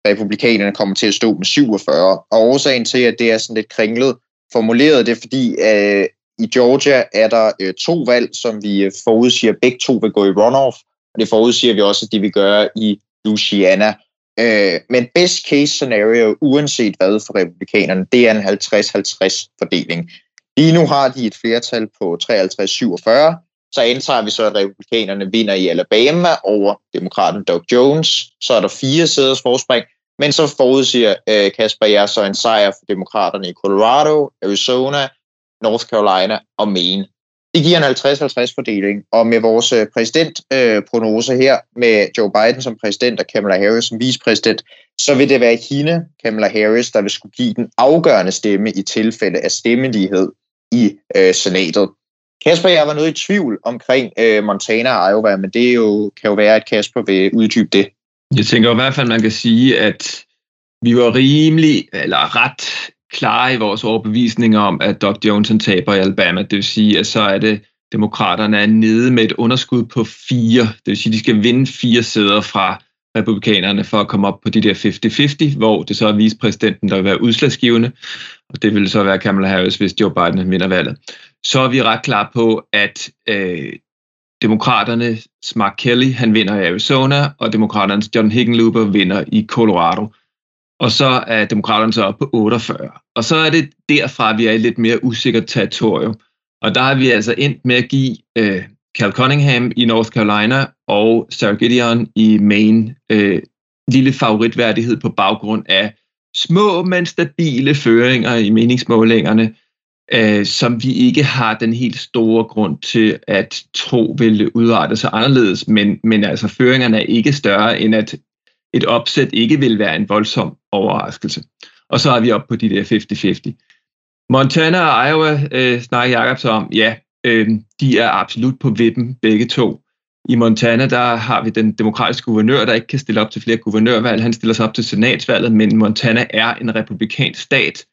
republikanerne kommer til at stå med 47. Og årsagen til, at det er sådan lidt kringlet formuleret, det er fordi, øh, i Georgia er der øh, to valg, som vi øh, forudsiger, begge to vil gå i runoff, og det forudsiger vi også, at de vil gøre i Louisiana. Øh, men best case scenario, uanset hvad for republikanerne, det er en 50-50 fordeling. Lige nu har de et flertal på 53-47, så antager vi så, at republikanerne vinder i Alabama over demokraten Doug Jones. Så er der fire sæders forspring, men så forudsiger øh, Kasper jeg så en sejr for demokraterne i Colorado, Arizona, North Carolina og Maine. Det giver en 50-50 fordeling, og med vores præsidentprognose øh, øh her, med Joe Biden som præsident og Kamala Harris som vicepræsident, så vil det være hende, Kamala Harris, der vil skulle give den afgørende stemme i tilfælde af stemmelighed i øh, senatet. Kasper, jeg var noget i tvivl omkring øh, Montana og Iowa, men det jo, kan jo være, at Kasper vil uddybe det. Jeg tænker i hvert fald, man kan sige, at vi var rimelig, eller ret klare i vores overbevisning om, at Doc Johnson taber i Alabama. Det vil sige, at så er det demokraterne er nede med et underskud på fire. Det vil sige, at de skal vinde fire sæder fra republikanerne for at komme op på de der 50-50, hvor det så er vicepræsidenten, der vil være udslagsgivende, og det vil så være Kamala Harris, hvis Joe Biden vinder valget. Så er vi ret klar på, at øh, demokraterne Mark Kelly, han vinder i Arizona, og demokraternes John Hickenlooper vinder i Colorado. Og så er demokraterne så oppe på 48. Og så er det derfra, vi er i lidt mere usikkert territorium. Og der har vi altså endt med at give øh, Cal Cunningham i North Carolina og Sarah Gideon i Maine øh, lille favoritværdighed på baggrund af små, men stabile føringer i meningsmålingerne, øh, som vi ikke har den helt store grund til at tro vil udarte sig anderledes, men, men altså føringerne er ikke større end at et opsæt ikke vil være en voldsom overraskelse. Og så er vi oppe på de der 50-50. Montana og Iowa øh, snakker Jacob så om, ja, øh, de er absolut på vippen begge to. I Montana, der har vi den demokratiske guvernør, der ikke kan stille op til flere guvernørvalg. Han stiller sig op til senatsvalget, men Montana er en republikansk stat,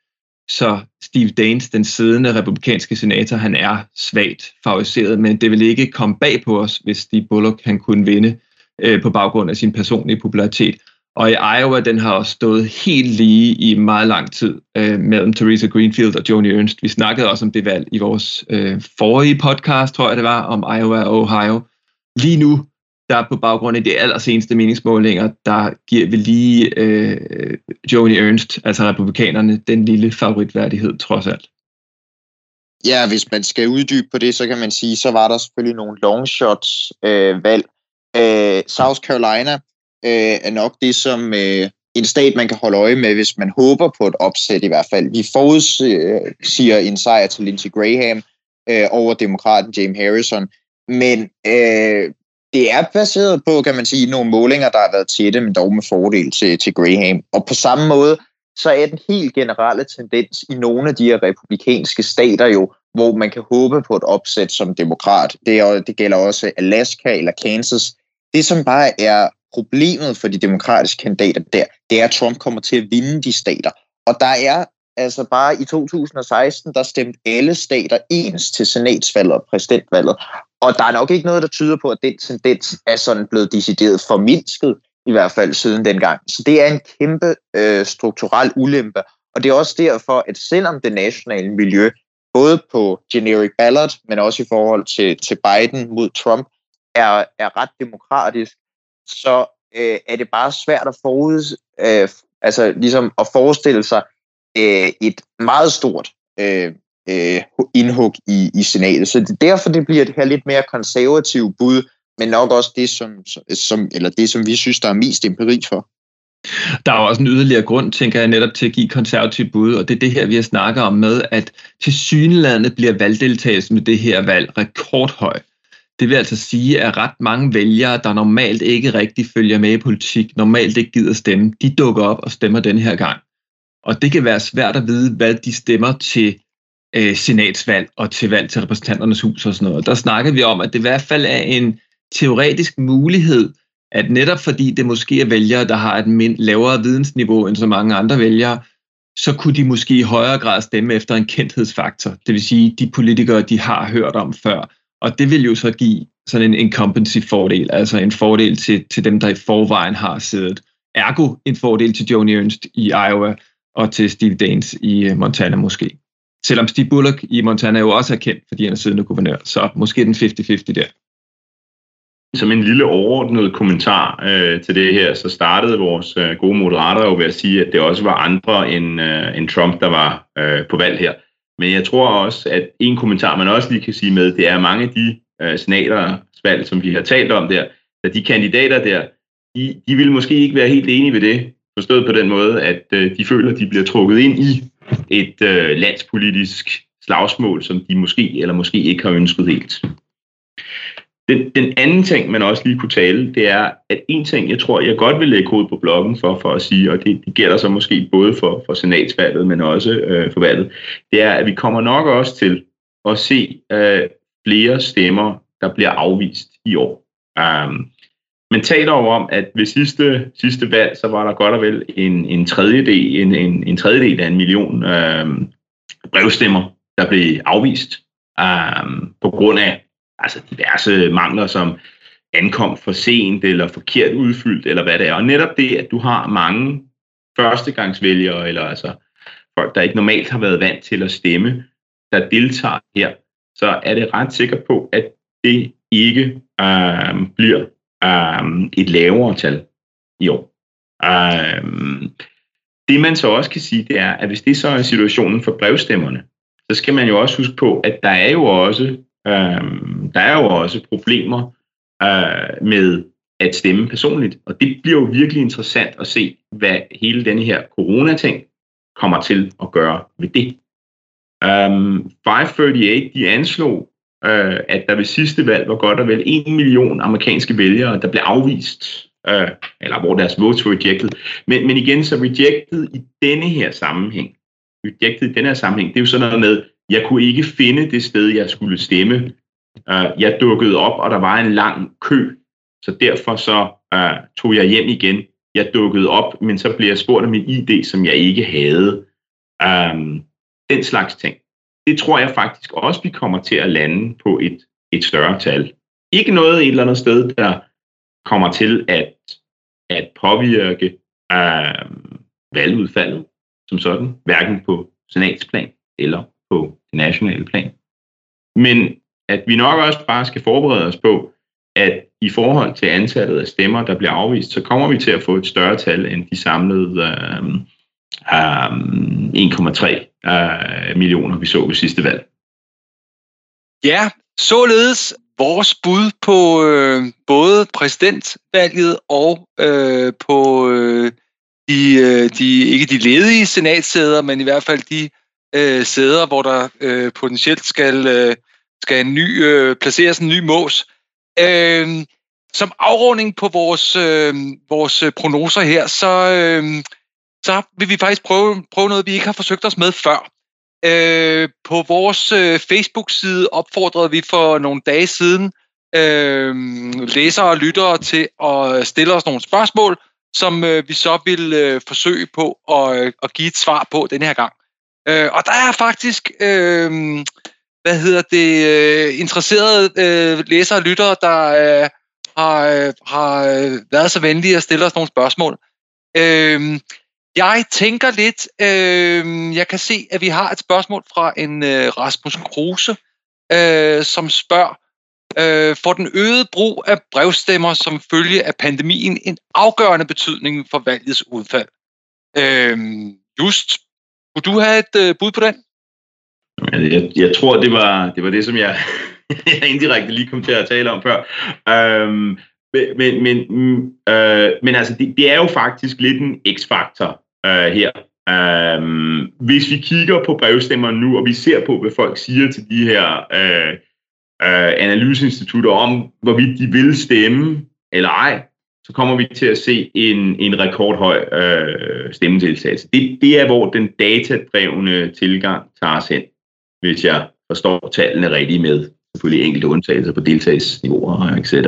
så Steve Daines, den siddende republikanske senator, han er svagt favoriseret, men det vil ikke komme bag på os, hvis Steve Bullock han kunne vinde øh, på baggrund af sin personlige popularitet. Og i Iowa, den har også stået helt lige i meget lang tid øh, mellem Theresa Greenfield og Joni Ernst. Vi snakkede også om det valg i vores øh, forrige podcast, tror jeg det var, om Iowa og Ohio. Lige nu, der på baggrund af de allerseneste meningsmålinger, der giver vi lige øh, Joni Ernst, altså republikanerne, den lille favoritværdighed trods alt. Ja, hvis man skal uddybe på det, så kan man sige, så var der selvfølgelig nogle long shots øh, valg. Øh, South Carolina øh, er nok det, som øh, en stat, man kan holde øje med, hvis man håber på et opsæt i hvert fald. Vi forudsiger en sejr til Lindsey Graham øh, over demokraten James Harrison, men øh, det er baseret på, kan man sige, nogle målinger, der har været tætte, men dog med fordel til, til Graham. Og på samme måde, så er den helt generelle tendens i nogle af de her republikanske stater jo, hvor man kan håbe på et opsæt som demokrat. Det, er, det gælder også Alaska eller Kansas. Det, som bare er problemet for de demokratiske kandidater der, det er, at Trump kommer til at vinde de stater. Og der er altså bare i 2016, der stemte alle stater ens til senatsvalget og præsidentvalget. Og der er nok ikke noget, der tyder på, at den tendens er sådan blevet decideret formindsket, i hvert fald siden dengang. Så det er en kæmpe øh, strukturel ulempe. Og det er også derfor, at selvom det nationale miljø, både på generic ballot, men også i forhold til, til Biden mod Trump, er, er ret demokratisk, så øh, er det bare svært at forud, øh, altså ligesom at forestille sig øh, et meget stort øh, øh, indhug i, i senatet. Så det, derfor det bliver det her lidt mere konservative bud, men nok også det, som, som, eller det, som vi synes, der er mest empiri for. Der er også en yderligere grund, tænker jeg, netop til at give konservativ bud, og det er det her, vi har snakket om med, at til synelandet bliver valgdeltagelsen med det her valg rekordhøj. Det vil altså sige, at ret mange vælgere, der normalt ikke rigtig følger med i politik, normalt ikke gider stemme, de dukker op og stemmer den her gang. Og det kan være svært at vide, hvad de stemmer til øh, senatsvalg og til valg til repræsentanternes hus og sådan noget. Der snakker vi om, at det i hvert fald er en teoretisk mulighed, at netop fordi det måske er vælgere, der har et mind, lavere vidensniveau end så mange andre vælgere, så kunne de måske i højere grad stemme efter en kendthedsfaktor. Det vil sige, de politikere, de har hørt om før. Og det vil jo så give sådan en incumbency-fordel, altså en fordel til, til dem, der i forvejen har siddet. Ergo en fordel til Joni Ernst i Iowa og til Steve Daines i øh, Montana måske. Selvom Steve Bullock i Montana jo også er kendt, fordi han er siddende guvernør, så måske den 50-50 der. Som en lille overordnet kommentar øh, til det her, så startede vores øh, gode moderater jo ved at sige, at det også var andre end, øh, end Trump, der var øh, på valg her. Men jeg tror også, at en kommentar, man også lige kan sige med, det er mange af de øh, senatersvalg, som vi har talt om der, at de kandidater der, de, de vil måske ikke være helt enige ved det, forstået på den måde, at øh, de føler, at de bliver trukket ind i et øh, landspolitisk slagsmål, som de måske eller måske ikke har ønsket helt. Den, den anden ting, man også lige kunne tale, det er, at en ting, jeg tror, jeg godt vil lægge hovedet på bloggen for, for at sige, og det, det gælder så måske både for, for senatsvalget, men også øh, for valget, det er, at vi kommer nok også til at se øh, flere stemmer, der bliver afvist i år. Um, man taler jo om, at ved sidste, sidste valg, så var der godt og vel en, en, tredjedel, en, en, en tredjedel af en million øh, brevstemmer, der blev afvist øh, på grund af altså diverse mangler, som ankom for sent eller forkert udfyldt, eller hvad det er. Og netop det, at du har mange førstegangsvælgere, eller altså folk, der ikke normalt har været vant til at stemme, der deltager her, så er det ret sikker på, at det ikke øh, bliver øh, et lavere tal i år. Øh, det man så også kan sige, det er, at hvis det så er situationen for brevstemmerne, så skal man jo også huske på, at der er jo også, øh, der er jo også problemer øh, med at stemme personligt. Og det bliver jo virkelig interessant at se, hvad hele denne her coronating kommer til at gøre ved det. Øhm, um, 538, de anslog, uh, at der ved sidste valg var godt og vel 1 million amerikanske vælgere, der blev afvist, uh, eller hvor deres votes var rejected. Men, men igen, så rejected i denne her sammenhæng, rejected i denne her sammenhæng, det er jo sådan noget med, jeg kunne ikke finde det sted, jeg skulle stemme. Uh, jeg dukkede op, og der var en lang kø, så derfor så uh, tog jeg hjem igen. Jeg dukkede op, men så blev jeg spurgt om min ID, som jeg ikke havde. Um, den slags ting. Det tror jeg faktisk også, vi kommer til at lande på et, et større tal. Ikke noget et eller andet sted, der kommer til at, at påvirke øh, valgudfaldet som sådan, hverken på senatsplan eller på det nationale plan. Men at vi nok også bare skal forberede os på, at i forhold til antallet af stemmer, der bliver afvist, så kommer vi til at få et større tal end de samlede øh, øh, 1,3 øh, millioner, vi så ved sidste valg. Ja, således vores bud på øh, både præsidentvalget og øh, på øh, de, øh, de, ikke de ledige senatsæder, men i hvert fald de øh, sæder, hvor der øh, potentielt skal, øh, skal en ny, øh, placeres en ny mås. Øh, som afrunding på vores, øh, vores øh, prognoser her, så, øh, så vil vi faktisk prøve, prøve noget, vi ikke har forsøgt os med før. Øh, på vores øh, Facebook-side opfordrede vi for nogle dage siden øh, læsere og lyttere til at stille os nogle spørgsmål, som øh, vi så vil øh, forsøge på at, øh, at give et svar på denne her gang. Øh, og der er faktisk, øh, hvad hedder det, øh, interesserede øh, læsere og lyttere, der øh, har, øh, har øh, været så venlige at stille os nogle spørgsmål. Øh, jeg tænker lidt, øh, jeg kan se, at vi har et spørgsmål fra en øh, Rasmus Kruse, øh, som spørger, øh, får den øgede brug af brevstemmer som følge af pandemien en afgørende betydning for valgets udfald? Øh, just, kunne du have et øh, bud på den? Jeg, jeg tror, det var, det var det, som jeg, jeg indirekte lige kom til at tale om før. Øhm, men, men, mm, øh, men altså, det, det er jo faktisk lidt en x-faktor øh, her. Øhm, hvis vi kigger på brevstemmer nu, og vi ser på, hvad folk siger til de her øh, øh, analyseinstitutter om, hvorvidt de vil stemme eller ej, så kommer vi til at se en, en rekordhøj øh, stemmedeltagelse. Det, det er, hvor den datadrevne tilgang tager os hen, hvis jeg forstår tallene rigtigt med selvfølgelig enkelte undtagelser på deltagelsesniveauer, etc. Uh,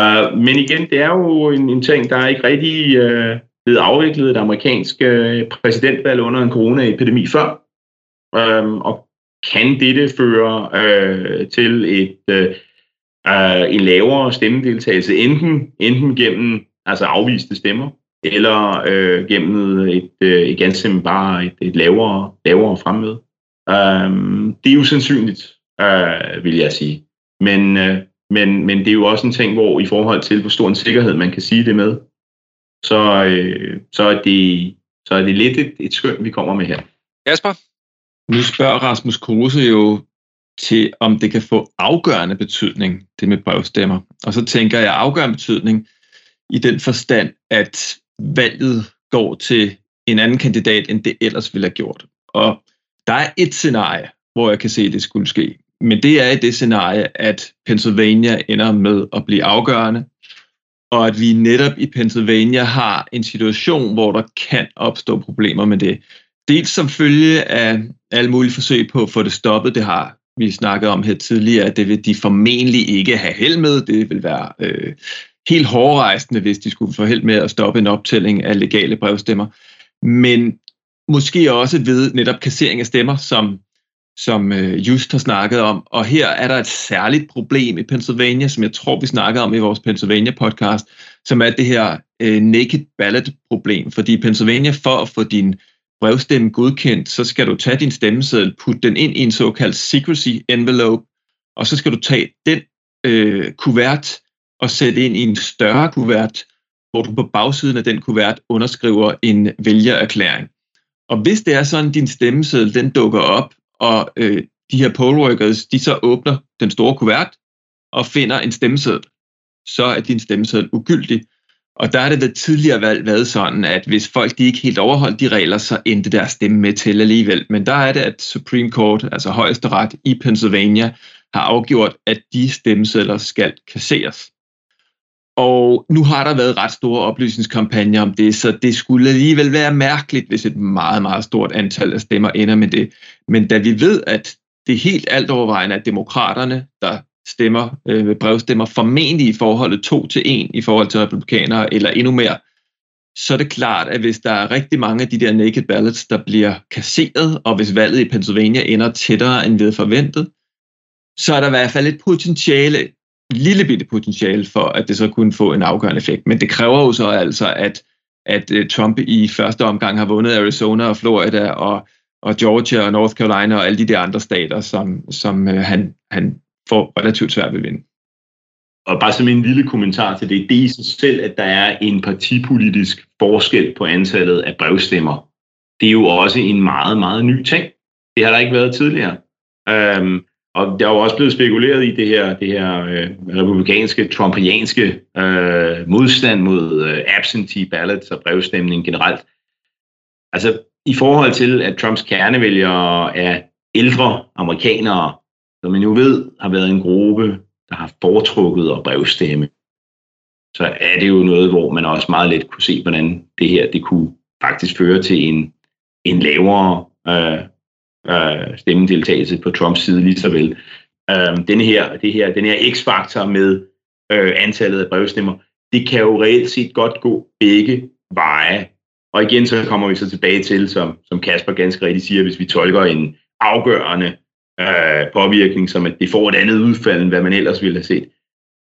øh, men igen, det er jo en, en ting, der er ikke rigtig uh, blevet afviklet et amerikansk uh, præsidentvalg under en coronaepidemi før. Uh, og kan dette føre uh, til et uh, uh, en lavere stemmedeltagelse, enten, enten gennem altså afviste stemmer, eller uh, gennem et, uh, et ganske bare et, et lavere, lavere fremmøde. Uh, det er jo sandsynligt, uh, vil jeg sige. Men uh, men, men det er jo også en ting, hvor i forhold til, hvor stor en sikkerhed man kan sige det med, så, øh, så, er, det, så er det lidt et, et skøn, vi kommer med her. Jasper? Nu spørger Rasmus Kruse jo til, om det kan få afgørende betydning, det med brevstemmer. Og så tænker jeg afgørende betydning i den forstand, at valget går til en anden kandidat, end det ellers ville have gjort. Og der er et scenarie, hvor jeg kan se, at det skulle ske men det er i det scenarie, at Pennsylvania ender med at blive afgørende, og at vi netop i Pennsylvania har en situation, hvor der kan opstå problemer med det. Dels som følge af alle mulige forsøg på at få det stoppet, det har vi snakkede om her tidligere, at det vil de formentlig ikke have held med. Det vil være øh, helt hårdrejsende, hvis de skulle få held med at stoppe en optælling af legale brevstemmer. Men måske også ved netop kassering af stemmer, som, som øh, Just har snakket om. Og her er der et særligt problem i Pennsylvania, som jeg tror, vi snakkede om i vores Pennsylvania-podcast, som er det her øh, naked ballot-problem. Fordi i Pennsylvania, for at få din brevstemme godkendt, så skal du tage din stemmeseddel, putte den ind i en såkaldt secrecy envelope, og så skal du tage den øh, kuvert og sætte ind i en større kuvert, hvor du på bagsiden af den kuvert underskriver en vælgererklæring. Og hvis det er sådan, at din stemmeseddel den dukker op, og øh, de her poll workers, de så åbner den store kuvert og finder en stemmeseddel, så er din stemmeseddel ugyldig. Og der er det ved tidligere valg været sådan, at hvis folk de ikke helt overholdt de regler, så endte deres stemme med til alligevel. Men der er det, at Supreme Court, altså højesteret i Pennsylvania, har afgjort, at de stemmesedler skal kasseres. Og nu har der været ret store oplysningskampagner om det, så det skulle alligevel være mærkeligt, hvis et meget, meget stort antal af stemmer ender med det. Men da vi ved, at det er helt alt overvejende at demokraterne, der stemmer, øh, brevstemmer formentlig i forholdet 2 til 1 i forhold til republikanere, eller endnu mere, så er det klart, at hvis der er rigtig mange af de der naked ballots, der bliver kasseret, og hvis valget i Pennsylvania ender tættere end ved forventet, så er der i hvert fald et potentiale, lille bitte potentiale for, at det så kunne få en afgørende effekt. Men det kræver jo så altså, at, at øh, Trump i første omgang har vundet Arizona og Florida og, og Georgia og North Carolina og alle de der andre stater, som, som øh, han, han får relativt svært ved at vinde. Og bare som en lille kommentar til det, det er i sig selv, at der er en partipolitisk forskel på antallet af brevstemmer. Det er jo også en meget, meget ny ting. Det har der ikke været tidligere. Øhm, og der er jo også blevet spekuleret i det her, det her øh, republikanske, trumpianske øh, modstand mod øh, absentee ballots og brevstemning generelt. Altså i forhold til, at Trumps kernevælgere er ældre amerikanere, som man jo ved har været en gruppe, der har foretrukket at brevstemme, så er det jo noget, hvor man også meget let kunne se, hvordan det her det kunne faktisk føre til en, en lavere øh, øh, stemmedeltagelse på Trumps side lige så vel. Øh, denne her, det her, den her x-faktor med øh, antallet af brevstemmer, det kan jo reelt set godt gå begge veje. Og igen så kommer vi så tilbage til, som, som Kasper ganske rigtigt siger, hvis vi tolker en afgørende øh, påvirkning, som at det får et andet udfald, end hvad man ellers ville have set,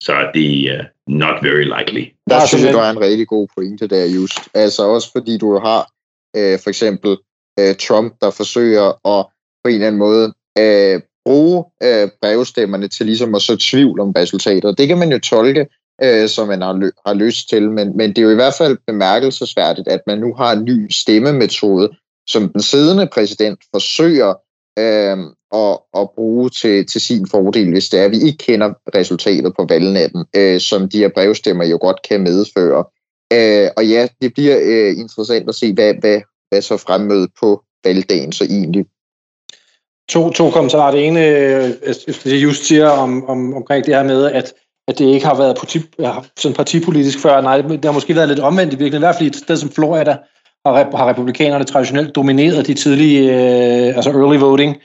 så er det uh, not very likely. Der synes jeg, du har en rigtig god pointe der, just. Altså også fordi du har øh, for eksempel øh, Trump, der forsøger at på en eller anden måde øh, bruge øh, brevstemmerne til ligesom at så tvivl om resultatet. Det kan man jo tolke, øh, som man har, lø- har lyst til, men, men det er jo i hvert fald bemærkelsesværdigt, at man nu har en ny stemmemetode, som den siddende præsident forsøger øh, at, at bruge til, til sin fordel, hvis det er, at vi ikke kender resultatet på valgnatten, øh, som de her brevstemmer jo godt kan medføre. Øh, og ja, det bliver øh, interessant at se, hvad, hvad, hvad så fremmødet på valgdagen så egentlig To, to kommentarer. Det ene, øh, altså, det just siger om, om, omkring det her med, at, at det ikke har været parti, sådan partipolitisk før. Nej, det har måske været lidt omvendt i virkeligheden. I hvert fald i et sted som Florida har, har republikanerne traditionelt domineret de tidlige, øh, altså early voting.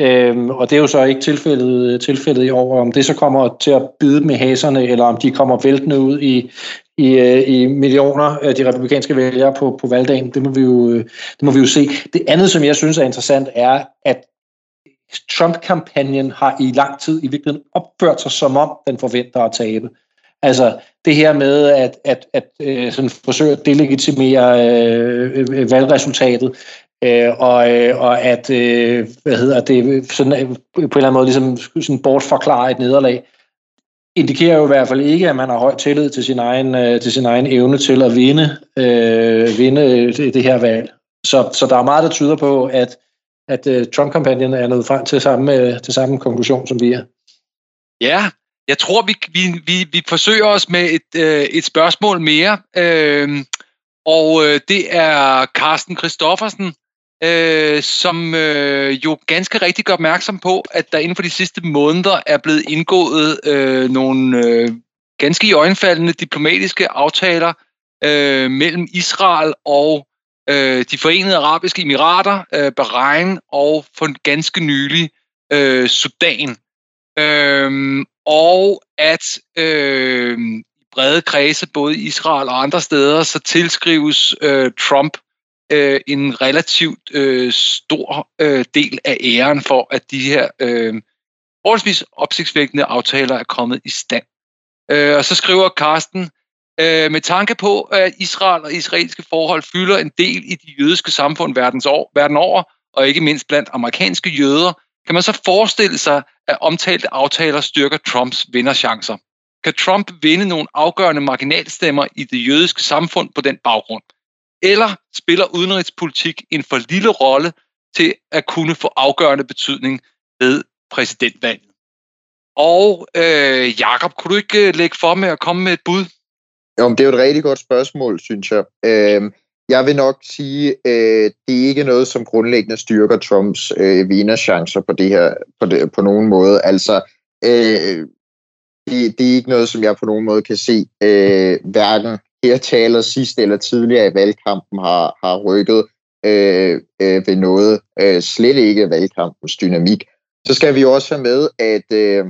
Øhm, og det er jo så ikke tilfældet, tilfældet i år. Om det så kommer til at bide med haserne, eller om de kommer væltende ud i, i, øh, i millioner af de republikanske vælgere på, på valgdagen. Det må, vi jo, øh, det må vi jo se. Det andet, som jeg synes er interessant, er, at Trump-kampagnen har i lang tid i virkeligheden opført sig, som om den forventer at tabe. Altså det her med at, at, at, at sådan forsøge at delegitimere øh, øh, valgresultatet, øh, og, øh, og at øh, hvad hedder det, sådan, øh, på en eller anden måde ligesom sådan bortforklare et nederlag indikerer jo i hvert fald ikke, at man har høj tillid til sin egen, øh, til sin egen evne til at vinde, øh, vinde øh, det, det her valg. Så, så der er meget, der tyder på, at, at øh, Trump-kampagnen er nået frem til samme, til samme konklusion, som vi er. Ja, jeg tror, vi, vi, vi, vi forsøger os med et, øh, et spørgsmål mere. Øh, og øh, det er Carsten Christoffersen, øh, som øh, jo ganske rigtig gør opmærksom på, at der inden for de sidste måneder er blevet indgået øh, nogle øh, ganske i øjenfaldende diplomatiske aftaler øh, mellem Israel og øh, de forenede arabiske emirater, øh, Bahrain og for ganske nylig øh, Sudan. Øhm, og at øh, brede kredse, både i Israel og andre steder, så tilskrives øh, Trump øh, en relativt øh, stor øh, del af æren for, at de her øh, forholdsvis opsigtsvækkende aftaler er kommet i stand. Øh, og så skriver Karsten, øh, med tanke på, at Israel og israelske forhold fylder en del i de jødiske samfund verdens år, verden over, og ikke mindst blandt amerikanske jøder, kan man så forestille sig, at omtalte aftaler styrker Trumps vinderchancer? Kan Trump vinde nogle afgørende marginalstemmer i det jødiske samfund på den baggrund? Eller spiller udenrigspolitik en for lille rolle til at kunne få afgørende betydning ved præsidentvalget? Og øh, Jakob, kunne du ikke øh, lægge for med at komme med et bud? Jo, det er jo et rigtig godt spørgsmål, synes jeg. Øh, jeg vil nok sige, øh, det er ikke noget, som grundlæggende styrker Trumps øh, vinderchancer på det her på, det, på nogen måde. Altså, øh, det, det er ikke noget, som jeg på nogen måde kan se, øh, hverken her taler sidst eller tidligere i valgkampen har, har rykket øh, øh, ved noget. Øh, slet ikke valgkampens dynamik. Så skal vi også have med, at, øh,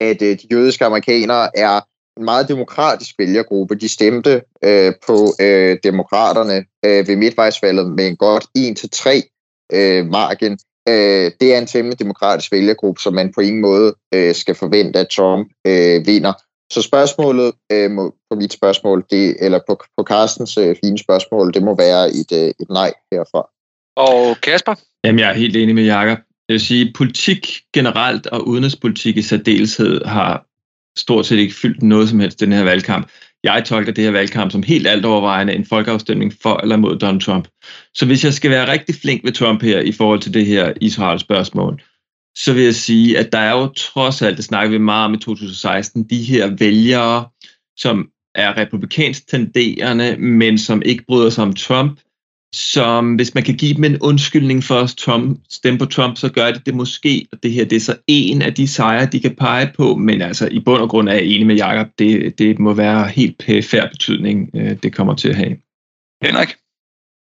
at øh, de jødiske amerikanere er en meget demokratisk vælgergruppe. De stemte øh, på øh, demokraterne øh, ved midtvejsvalget med en godt 1-3 øh, margin. Øh, det er en temmelig demokratisk vælgergruppe, som man på ingen måde øh, skal forvente, at Trump øh, vinder. Så spørgsmålet øh, må, på mit spørgsmål, det, eller på, på Carstens øh, fine spørgsmål, det må være et, øh, et nej herfra. Og Kasper? Jamen, jeg er helt enig med Jakob. Jeg vil sige, politik generelt og udenrigspolitik i særdeleshed har stort set ikke fyldt noget som helst den her valgkamp. Jeg tolker det her valgkamp som helt alt overvejende en folkeafstemning for eller mod Donald Trump. Så hvis jeg skal være rigtig flink ved Trump her i forhold til det her Israel-spørgsmål, så vil jeg sige, at der er jo trods alt, det snakker vi meget om i 2016, de her vælgere, som er republikansk tenderende, men som ikke bryder sig om Trump, som hvis man kan give dem en undskyldning for at Trump, stemme på Trump, så gør det det måske, og det her det er så en af de sejre, de kan pege på, men altså i bund og grund er jeg enig med Jacob, det, det må være helt pæfærd betydning, øh, det kommer til at have. Henrik?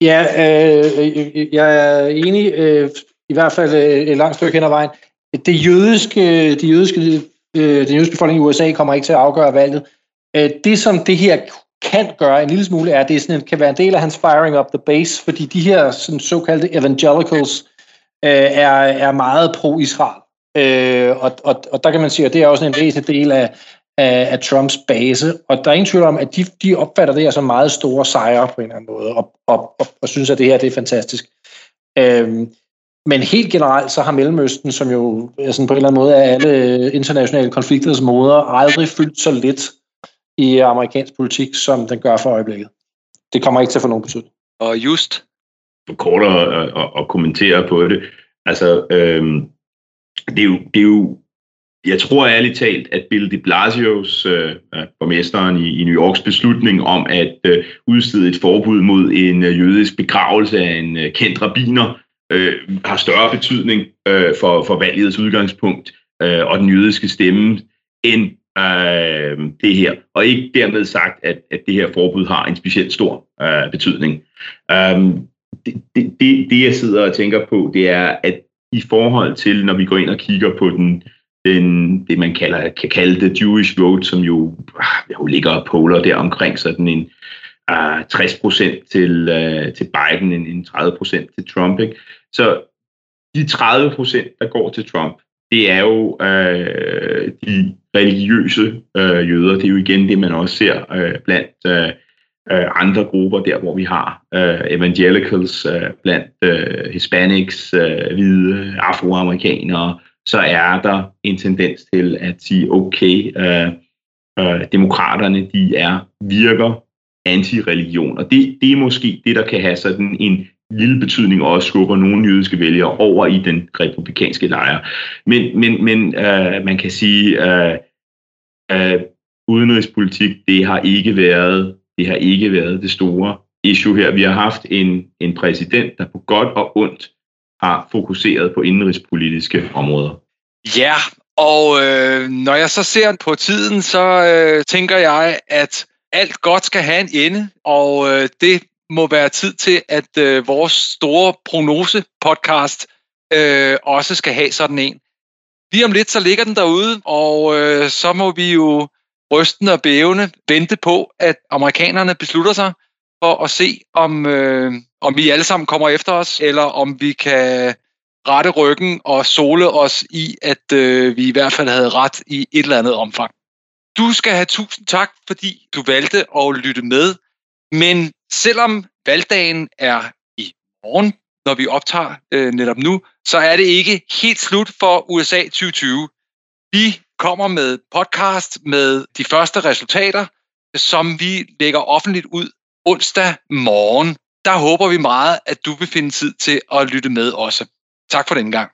Ja, øh, jeg er enig, øh, i hvert fald øh, et langt stykke hen ad vejen. Det jødiske, de jødiske, øh, den jødiske befolkning i USA kommer ikke til at afgøre valget. Øh, det, som det her kan gøre en lille smule, er, at det sådan, kan være en del af hans firing up the base, fordi de her sådan, såkaldte evangelicals øh, er, er meget pro-Israel. Øh, og, og, og der kan man sige, at det er også en væsentlig del af, af, af Trumps base, og der er ingen tvivl om, at de, de opfatter det her som meget store sejre på en eller anden måde, og, og, og, og synes, at det her det er fantastisk. Øh, men helt generelt, så har Mellemøsten, som jo er sådan på en eller anden måde er alle internationale konflikters moder, aldrig fyldt så lidt i amerikansk politik, som den gør for øjeblikket. Det kommer ikke til at få nogen betydning. Og just? Kort at, at, at kommentere på det. Altså, øhm, det, er jo, det er jo jeg tror ærligt talt, at Bill de Blasios, øh, borgmesteren i, i New Yorks beslutning om at øh, udstede et forbud mod en øh, jødisk begravelse af en øh, kendt rabiner, øh, har større betydning øh, for, for valgets udgangspunkt øh, og den jødiske stemme, end øh, det her. Og ikke dermed sagt, at, at det her forbud har en specielt stor øh, betydning. Øh, det, det, det, jeg sidder og tænker på, det er, at i forhold til, når vi går ind og kigger på den, den det man kalder, kan kalde det Jewish vote, som jo, ah, jo ligger og poler der omkring sådan en ah, uh, 60% til, uh, til Biden, en, en 30% til Trump. Ikke? Så de 30%, der går til Trump, det er jo øh, de religiøse øh, jøder. Det er jo igen det, man også ser øh, blandt øh, øh, andre grupper, der hvor vi har øh, evangelicals, øh, blandt øh, hispanics, øh, hvide afroamerikanere, så er der en tendens til at sige, okay, øh, øh, demokraterne, de er virker antireligion. Og det, det er måske det, der kan have sådan en lille betydning og også skubber nogle jødiske vælgere over i den republikanske lejr. Men, men, men øh, man kan sige, øh, øh, udenrigspolitik, det har ikke været det har ikke været det store issue her. Vi har haft en, en præsident, der på godt og ondt har fokuseret på indenrigspolitiske områder. Ja, og øh, når jeg så ser på tiden, så øh, tænker jeg, at alt godt skal have en ende, og øh, det må være tid til, at øh, vores store prognose-podcast øh, også skal have sådan en. Lige om lidt, så ligger den derude, og øh, så må vi jo rystende og bævende vente på, at amerikanerne beslutter sig for at se, om, øh, om vi alle sammen kommer efter os, eller om vi kan rette ryggen og sole os i, at øh, vi i hvert fald havde ret i et eller andet omfang. Du skal have tusind tak, fordi du valgte at lytte med. Men selvom valgdagen er i morgen, når vi optager øh, netop nu, så er det ikke helt slut for USA 2020. Vi kommer med podcast med de første resultater, som vi lægger offentligt ud onsdag morgen. Der håber vi meget, at du vil finde tid til at lytte med også. Tak for den gang.